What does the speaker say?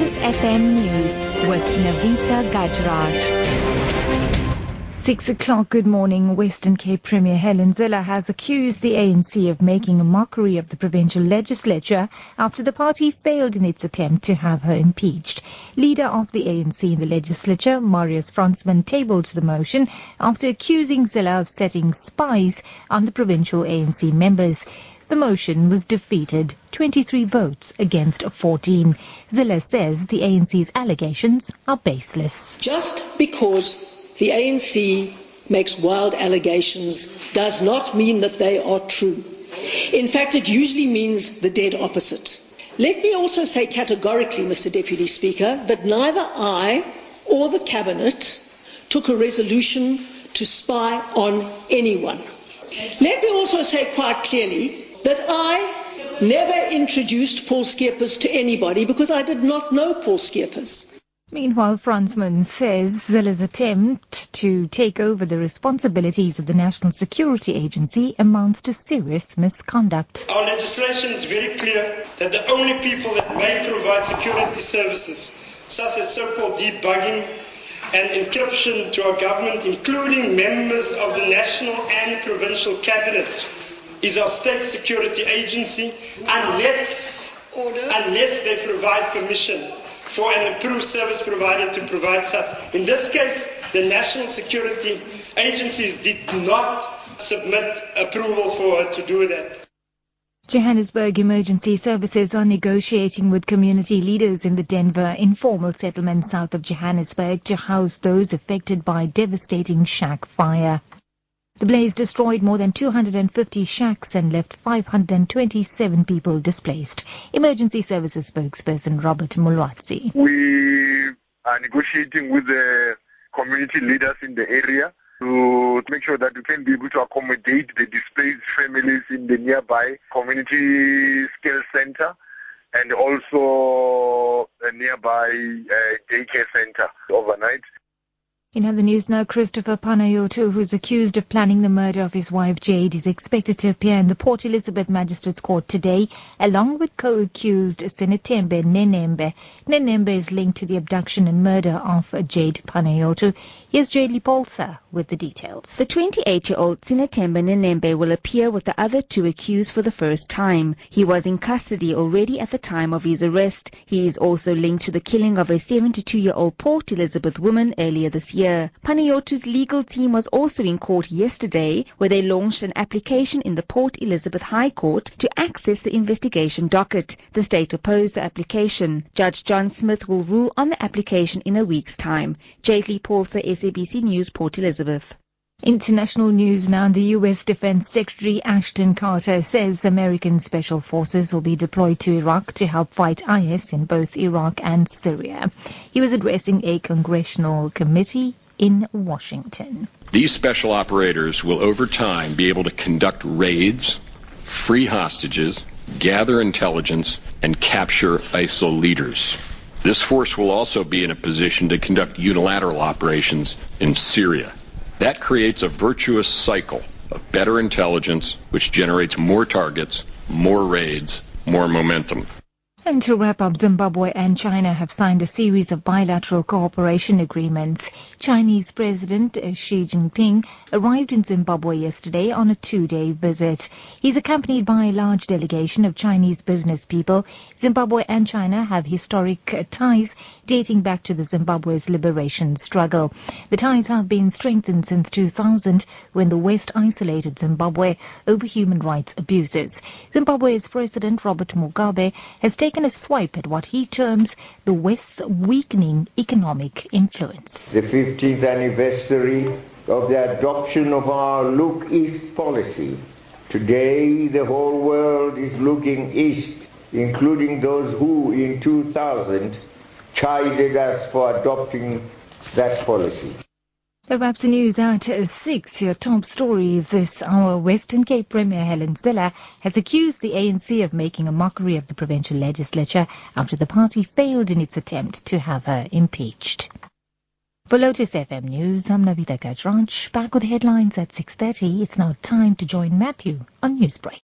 Lotus FM News with Navita Gajraj. Six o'clock, good morning. Western Cape Premier Helen Zille has accused the ANC of making a mockery of the provincial legislature after the party failed in its attempt to have her impeached. Leader of the ANC in the legislature, Marius Fransman, tabled the motion after accusing Zille of setting spies on the provincial ANC members. The motion was defeated, 23 votes against 14. Zille says the ANC's allegations are baseless. Just because the ANC makes wild allegations does not mean that they are true. In fact, it usually means the dead opposite. Let me also say categorically, Mr. Deputy Speaker, that neither I or the Cabinet took a resolution to spy on anyone. Let me also say quite clearly that I never introduced Paul Scheepers to anybody because I did not know Paul Scheepers. Meanwhile, Fransman says Zille's attempt to take over the responsibilities of the National Security Agency amounts to serious misconduct. Our legislation is very clear that the only people that may provide security services, such as so-called debugging and encryption to our government, including members of the national and provincial cabinet, is our state security agency unless, unless they provide permission for an approved service provider to provide such. In this case, the national security agencies did not submit approval for her to do that. Johannesburg Emergency Services are negotiating with community leaders in the Denver informal settlement south of Johannesburg to house those affected by devastating shack fire. The blaze destroyed more than 250 shacks and left 527 people displaced. Emergency Services spokesperson Robert Mulaudzi. We are negotiating with the community leaders in the area to make sure that we can be able to accommodate the displaced families in the nearby community scale center and also a nearby uh, daycare center overnight. In other news now, Christopher Panayiotou, who's accused of planning the murder of his wife Jade, is expected to appear in the Port Elizabeth Magistrates Court today, along with co-accused Sinetembe Nemembe. Nemembe is linked to the abduction and murder of Jade Panayiotou. Here's Jadely Polsa with the details. The 28-year-old Sinetembe Nemembe will appear with the other two accused for the first time. He was in custody already at the time of his arrest. He is also linked to the killing of a 72-year-old Port Elizabeth woman earlier this year year. Panayiotou's legal team was also in court yesterday where they launched an application in the Port Elizabeth High Court to access the investigation docket. The state opposed the application. Judge John Smith will rule on the application in a week's time. Jadely Paulser, SABC News, Port Elizabeth. International news now. The U.S. Defense Secretary Ashton Carter says American special forces will be deployed to Iraq to help fight IS in both Iraq and Syria. He was addressing a congressional committee in Washington. These special operators will over time be able to conduct raids, free hostages, gather intelligence, and capture ISIL leaders. This force will also be in a position to conduct unilateral operations in Syria. That creates a virtuous cycle of better intelligence, which generates more targets, more raids, more momentum. To wrap up, Zimbabwe and China have signed a series of bilateral cooperation agreements. Chinese President Xi Jinping arrived in Zimbabwe yesterday on a two-day visit. He's accompanied by a large delegation of Chinese business people. Zimbabwe and China have historic ties dating back to the Zimbabwe's liberation struggle. The ties have been strengthened since 2000 when the West isolated Zimbabwe over human rights abuses. Zimbabwe's President Robert Mugabe has taken a swipe at what he terms the West's weakening economic influence. The 15th anniversary of the adoption of our Look East policy. Today, the whole world is looking east, including those who, in 2000, chided us for adopting that policy. The wraps the news at 6. Your top story this hour. Western Cape Premier Helen Zille has accused the ANC of making a mockery of the provincial legislature after the party failed in its attempt to have her impeached. For Lotus FM News, I'm Navita Gajraj. Back with headlines at 6.30. It's now time to join Matthew on Newsbreak.